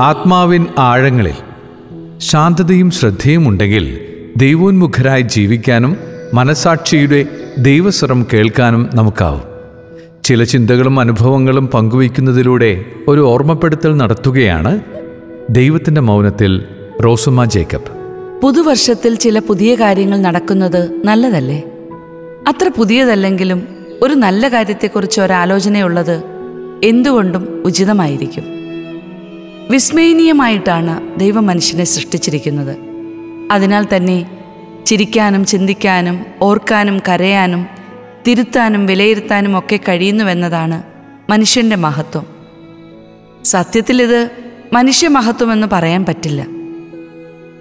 ആത്മാവിൻ ആഴങ്ങളിൽ ശാന്തതയും ശ്രദ്ധയും ഉണ്ടെങ്കിൽ ദൈവോന്മുഖരായി ജീവിക്കാനും മനസാക്ഷിയുടെ ദൈവസ്വരം കേൾക്കാനും നമുക്കാവും. ചില ചിന്തകളും അനുഭവങ്ങളും പങ്കുവയ്ക്കുന്നതിലൂടെ ഒരു ഓർമ്മപ്പെടുത്തൽ നടത്തുകയാണ് ദൈവത്തിന്റെ മൗനത്തിൽ റോസുമ ജേക്കബ്. പുതുവർഷത്തിൽ ചില പുതിയ കാര്യങ്ങൾ നടക്കുന്നത് നല്ലതല്ലേ? അത്ര പുതിയതല്ലെങ്കിലും ഒരു നല്ല കാര്യത്തെക്കുറിച്ച് ഒരാലോചനയുള്ളത് എന്തുകൊണ്ടും ഉചിതമായിരിക്കും. വിസ്മയനീയമായിട്ടാണ് ദൈവം മനുഷ്യനെ സൃഷ്ടിച്ചിരിക്കുന്നത്. അതിനാൽ തന്നെ ചിരിക്കാനും ചിന്തിക്കാനും ഓർക്കാനും കരയാനും തിരുത്താനും വിലയിരുത്താനും ഒക്കെ കഴിയുന്നുവെന്നതാണ് മനുഷ്യന്റെ മഹത്വം. സത്യത്തിൽ ഇത് മനുഷ്യമഹത്വമെന്ന് പറയാൻ പറ്റില്ല.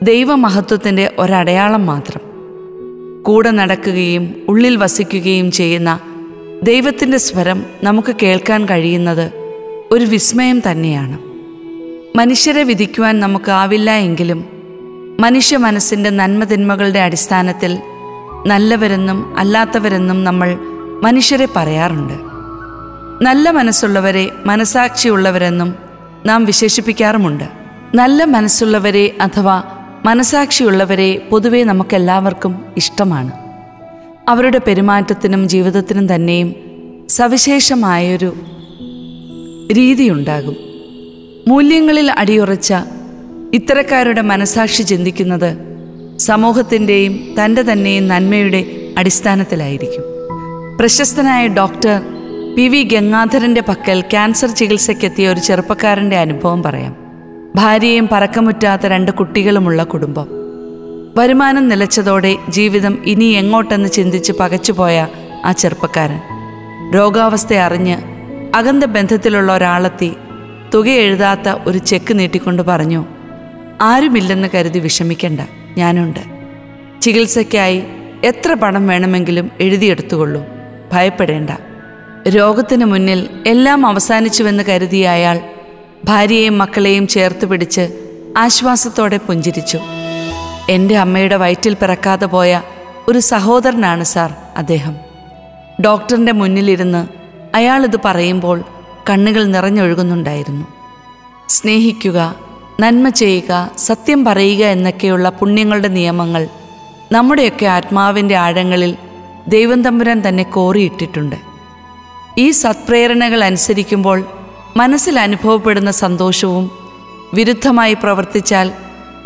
ദൈവമഹത്വത്തിന്റെ ഒരടയാളം മാത്രം. കൂടെ നടക്കുകയും ഉള്ളിൽ വസിക്കുകയും ചെയ്യുന്ന ദൈവത്തിന്റെ സ്വരം നമുക്ക് കേൾക്കാൻ കഴിയുന്നത് ഒരു വിസ്മയം തന്നെയാണ്. മനുഷ്യരെ വിധിക്കുവാൻ നമുക്കാവില്ല എങ്കിലും മനുഷ്യ മനസ്സിന്റെ നന്മതിന്മകളുടെ അടിസ്ഥാനത്തിൽ നല്ലവരെന്നും അല്ലാത്തവരെന്നും നമ്മൾ മനുഷ്യരെ പറയാറുണ്ട്. നല്ല മനസ്സുള്ളവരെ മനസാക്ഷിയുള്ളവരെന്നും നാം വിശേഷിപ്പിക്കാറുമുണ്ട്. നല്ല മനസ്സുള്ളവരെ അഥവാ മനസാക്ഷിയുള്ളവരെ പൊതുവെ നമുക്കെല്ലാവർക്കും ഇഷ്ടമാണ്. അവരുടെ പെരുമാറ്റത്തിനും ജീവിതത്തിനും തന്നെയും സവിശേഷമായൊരു രീതിയുണ്ടാകും. മൂല്യങ്ങളിൽ അടിയുറച്ച ഇത്തരക്കാരുടെ മനസാക്ഷി ചിന്തിക്കുന്നത് സമൂഹത്തിന്റെയും തന്റെ തന്നെയും നന്മയുടെ അടിസ്ഥാനത്തിലായിരിക്കും. പ്രശസ്തനായ ഡോക്ടർ പി വി ഗംഗാധരന്റെ പക്കൽ ക്യാൻസർ ചികിത്സയ്ക്കെത്തിയ ഒരു ചെറുപ്പക്കാരന്റെ അനുഭവം പറയാം. ഭാര്യയും പറക്കമുറ്റാത്ത രണ്ട് കുട്ടികളുമുള്ള കുടുംബം. വരുമാനം നിലച്ചതോടെ ജീവിതം ഇനി എങ്ങോട്ടെന്ന് ചിന്തിച്ച് പകച്ചുപോയ ആ ചെറുപ്പക്കാരൻ. രോഗാവസ്ഥ അറിഞ്ഞ് അകന്ത ബന്ധത്തിലുള്ള ഒരാളെത്തി തുക എഴുതാത്ത ഒരു ചെക്ക് നീട്ടിക്കൊണ്ട് പറഞ്ഞു ആരുമില്ലെന്ന് കരുതി വിഷമിക്കണ്ട ഞാനുണ്ട്. ചികിത്സയ്ക്കായി എത്ര പണം വേണമെങ്കിലും എഴുതിയെടുത്തുകൊള്ളൂ ഭയപ്പെടേണ്ട. രോഗത്തിന് മുന്നിൽ എല്ലാം അവസാനിച്ചുവെന്ന് കരുതിയ അയാൾ ഭാര്യയെയും മക്കളെയും ചേർത്ത് പിടിച്ച് ആശ്വാസത്തോടെ പുഞ്ചിരിച്ചു. എന്റെ അമ്മയുടെ വയറ്റിൽ പിറക്കാതെ പോയ ഒരു സഹോദരനാണ് സാർ അദ്ദേഹം. ഡോക്ടറിന്റെ മുന്നിലിരുന്ന് അയാളിത് പറയുമ്പോൾ കണ്ണുകൾ നിറഞ്ഞൊഴുകുന്നുണ്ടായിരുന്നു. സ്നേഹിക്കുക നന്മ ചെയ്യുക സത്യം പറയുക എന്നൊക്കെയുള്ള പുണ്യങ്ങളുടെ നിയമങ്ങൾ നമ്മുടെയൊക്കെ ആത്മാവിന്റെ ആഴങ്ങളിൽ ദൈവം തമ്പുരാൻ തന്നെ കോറിയിട്ടിട്ടുണ്ട്. ഈ സത്പ്രേരണകൾ അനുസരിക്കുമ്പോൾ മനസ്സിൽ അനുഭവപ്പെടുന്ന സന്തോഷവും വിരുദ്ധമായി പ്രവർത്തിച്ചാൽ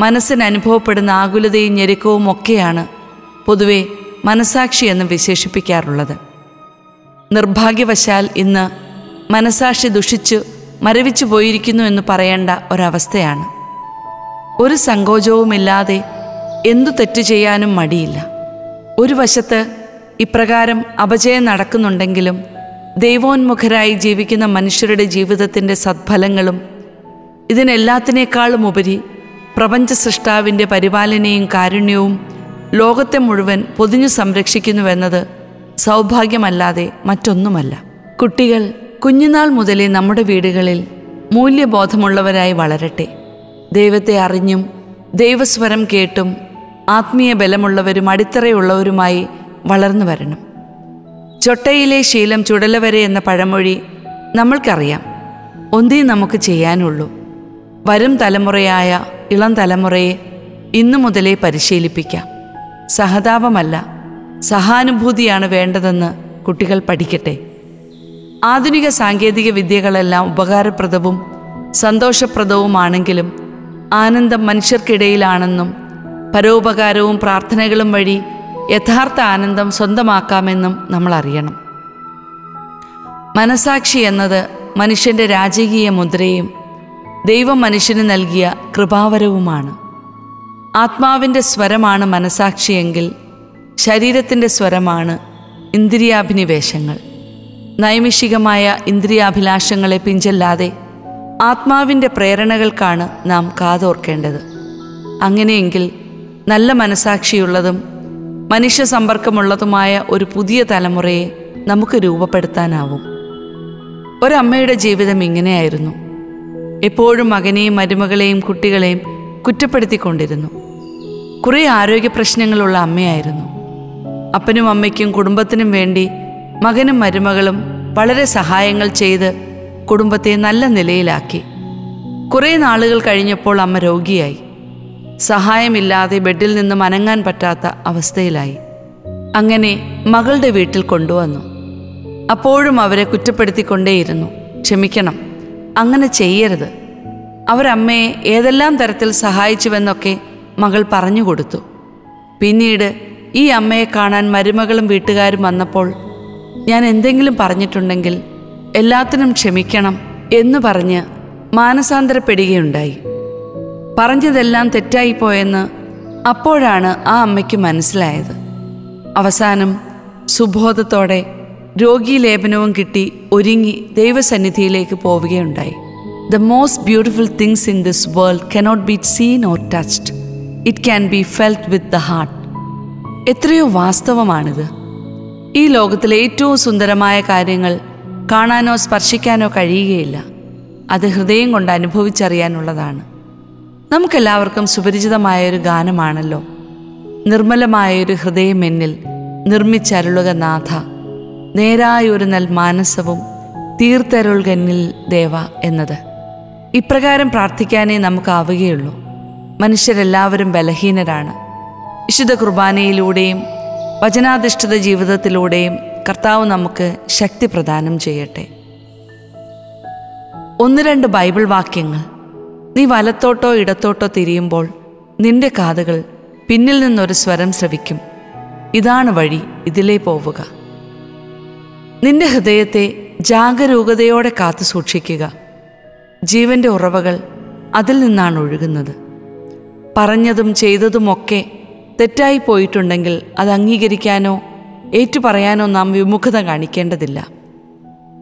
മനസ്സിന് അനുഭവപ്പെടുന്ന ആകുലതയും ഞെരുക്കവും ഒക്കെയാണ് പൊതുവെ മനസാക്ഷി എന്ന് വിശേഷിപ്പിക്കാറുള്ളത്. നിർഭാഗ്യവശാൽ ഇന്ന് മനസാക്ഷി ദുഷിച്ചു മരവിച്ചു പോയിരിക്കുന്നു എന്ന് പറയേണ്ട ഒരവസ്ഥയാണ്. ഒരു സങ്കോചവുമില്ലാതെ എന്തു തെറ്റു ചെയ്യാനും മടിയില്ല. ഒരു വശത്ത് ഇപ്രകാരം അപജയം നടക്കുന്നുണ്ടെങ്കിലും ദൈവോന്മുഖരായി ജീവിക്കുന്ന മനുഷ്യരുടെ ജീവിതത്തിന്റെ സദ്ഫലങ്ങളും ഇതിനെല്ലാത്തിനേക്കാളും ഉപരി പ്രപഞ്ച സൃഷ്ടാവിന്റെ പരിപാലനയും കാരുണ്യവും ലോകത്തെ മുഴുവൻ പൊതിഞ്ഞു സംരക്ഷിക്കുന്നുവെന്നത് സൗഭാഗ്യമല്ലാതെ മറ്റൊന്നുമല്ല. കുട്ടികൾ കുഞ്ഞുനാൾ മുതലേ നമ്മുടെ വീടുകളിൽ മൂല്യബോധമുള്ളവരായി വളരട്ടെ. ദൈവത്തെ അറിഞ്ഞും ദൈവസ്വരം കേട്ടും ആത്മീയ ബലമുള്ളവരും അടിത്തറയുള്ളവരുമായി വളർന്നു വരണം. ചൊട്ടയിലെ ശീലം ചുടലവരെ എന്ന പഴമൊഴി നമ്മൾക്കറിയാം. ഒന്നേ നമുക്ക് ചെയ്യാനുള്ളൂ. വരും തലമുറയായ ഇളം തലമുറയെ ഇന്നു മുതലേ പരിശീലിപ്പിക്കാം. സഹതാപമല്ല സഹാനുഭൂതിയാണ് വേണ്ടതെന്ന് കുട്ടികൾ പഠിക്കട്ടെ. ആധുനിക സാങ്കേതിക വിദ്യകളെല്ലാം ഉപകാരപ്രദവും സന്തോഷപ്രദവുമാണെങ്കിലും ആനന്ദം മനുഷ്യർക്കിടയിലാണെന്നും പരോപകാരവും പ്രാർത്ഥനകളും വഴി യഥാർത്ഥ ആനന്ദം സ്വന്തമാക്കാമെന്നും നമ്മൾ അറിയണം മനസാക്ഷി എന്നത് മനുഷ്യന്റെ രാജകീയ മുദ്രയും ദൈവം മനുഷ്യന് നൽകിയ കൃപാവരവുമാണ്. ആത്മാവിന്റെ സ്വരമാണ് മനസാക്ഷിയെങ്കിൽ ശരീരത്തിന്റെ സ്വരമാണ് ഇന്ദ്രിയാഭിനിവേശങ്ങൾ. നൈമിഷികമായ ഇന്ദ്രിയാഭിലാഷങ്ങളെ പിഞ്ചല്ലാതെ ആത്മാവിന്റെ പ്രേരണകൾക്കാണ് നാം കാതോർക്കേണ്ടത്. അങ്ങനെയെങ്കിൽ നല്ല മനസാക്ഷിയുള്ളതും മനുഷ്യ സമ്പർക്കമുള്ളതുമായ ഒരു പുതിയ തലമുറയെ നമുക്ക് രൂപപ്പെടുത്താനാവും. ഒരമ്മയുടെ ജീവിതം ഇങ്ങനെയായിരുന്നു. എപ്പോഴും മകനെയും മരുമകളെയും കുട്ടികളെയും കുറ്റപ്പെടുത്തിക്കൊണ്ടിരുന്നു. കുറേ ആരോഗ്യ പ്രശ്നങ്ങളുള്ള അമ്മയായിരുന്നു. അപ്പനും അമ്മയ്ക്കും കുടുംബത്തിനും വേണ്ടി മകനും മരുമകളും വളരെ സഹായങ്ങൾ ചെയ്ത് കുടുംബത്തെ നല്ല നിലയിലാക്കി. കുറേ നാളുകൾ കഴിഞ്ഞപ്പോൾ അമ്മ രോഗിയായി. സഹായമില്ലാതെ ബെഡിൽ നിന്നും അനങ്ങാൻ പറ്റാത്ത അവസ്ഥയിലായി. അങ്ങനെ മകളുടെ വീട്ടിൽ കൊണ്ടുവന്നു. അപ്പോഴും അവരെ കുറ്റപ്പെടുത്തിക്കൊണ്ടേയിരുന്നു. ക്ഷമിക്കണം. അങ്ങനെ ചെയ്യരുത്. അവരമ്മയെ ഏതെല്ലാം തരത്തിൽ സഹായിച്ചുവെന്നൊക്കെ മകൾ പറഞ്ഞു കൊടുത്തു. പിന്നീട് ഈ അമ്മയെ കാണാൻ മരുമകളും വീട്ടുകാരും വന്നപ്പോൾ ഞാൻ എന്തെങ്കിലും പറഞ്ഞിട്ടുണ്ടെങ്കിൽ എല്ലാത്തിനും ക്ഷമിക്കണം എന്ന് പറഞ്ഞ് മാനസാന്തരപ്പെടുകയുണ്ടായി. പറഞ്ഞതെല്ലാം തെറ്റായിപ്പോയെന്ന് അപ്പോഴാണ് ആ അമ്മയ്ക്ക് മനസ്സിലായത്. അവസാനം സുബോധത്തോടെ രോഗീലേപനവും കിട്ടി ഒരുങ്ങി ദൈവസന്നിധിയിലേക്ക് പോവുകയുണ്ടായി. The most beautiful things in this world cannot be seen or touched it can be felt with the heart എത്രയോ വാസ്തവമാണിത്. ഈ ലോകത്തിലെ ഏറ്റവും സുന്ദരമായ കാര്യങ്ങൾ കാണാനോ സ്പർശിക്കാനോ കഴിയുകയില്ല. അത് ഹൃദയം കൊണ്ട് അനുഭവിച്ചറിയാനുള്ളതാണ്. നമുക്കെല്ലാവർക്കും സുപരിചിതമായ ഒരു ഗാനമാണല്ലോ. നിർമ്മലമായൊരു ഹൃദയം എന്നിൽ നിർമ്മിച്ചരുളുക നാഥ. നേരായൊരു നൽ മാനസവും തീർത്തരുൾകന്നിൽ ദേവ എന്നത്. ഇപ്രകാരം പ്രാർത്ഥിക്കാനേ നമുക്കാവുകയുള്ളൂ മനുഷ്യരെല്ലാവരും ബലഹീനരാണ്. വിശുദ്ധ കുർബാനയിലൂടെയും വചനാധിഷ്ഠിത ജീവിതത്തിലൂടെയും കർത്താവ് നമുക്ക് ശക്തി പ്രദാനം ചെയ്യട്ടെ. ഒന്ന് രണ്ട് ബൈബിൾ വാക്യങ്ങൾ. നീ വലത്തോട്ടോ ഇടത്തോട്ടോ തിരിയുമ്പോൾ നിന്റെ കാതുകൾ പിന്നിൽ നിന്നൊരു സ്വരം ശ്രവിക്കും. ഇതാണ് വഴി ഇതിലേ പോവുക. നിന്റെ ഹൃദയത്തെ ജാഗരൂകതയോടെ കാത്തു സൂക്ഷിക്കുക. ജീവന്റെ ഉറവകൾ അതിൽ നിന്നാണ് ഒഴുകുന്നത്. പറഞ്ഞതും ചെയ്തതുമൊക്കെ തെറ്റായി പോയിട്ടുണ്ടെങ്കിൽ അത് അംഗീകരിക്കാനോ ഏറ്റുപറയാനോ നാം വിമുഖത കാണിക്കേണ്ടതില്ല.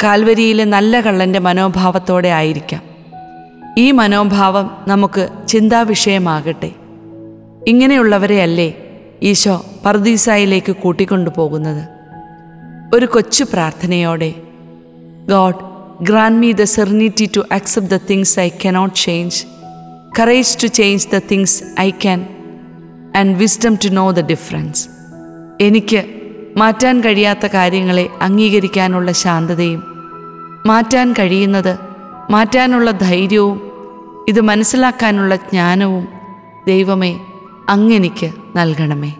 കാൽവരിയിലെ നല്ല കള്ളന്റെ മനോഭാവത്തോടെ ആയിരിക്കാം. ഈ മനോഭാവം നമുക്ക് ചിന്താവിഷയമാകട്ടെ. ഇങ്ങനെയുള്ളവരെയല്ലേ ഈശോ പർദീസായിലേക്ക് കൂട്ടിക്കൊണ്ടു പോകുന്നത് ഒരു കൊച്ചു പ്രാർത്ഥനയോടെ god grant me the serenity to accept the things I cannot change courage to change the things I can and wisdom to know the difference എനിക്ക് മാറ്റാൻ കഴിയാത്ത കാര്യങ്ങളെ അംഗീകരിക്കാനുള്ള ശാന്തതയും മാറ്റാൻ കഴിയുന്നത് മാറ്റാനുള്ള ധൈര്യവും ഇത് മനസ്സിലാക്കാനുള്ള ജ്ഞാനവും ദൈവമേ അങ്ങെനിക്ക് നൽകണമേ.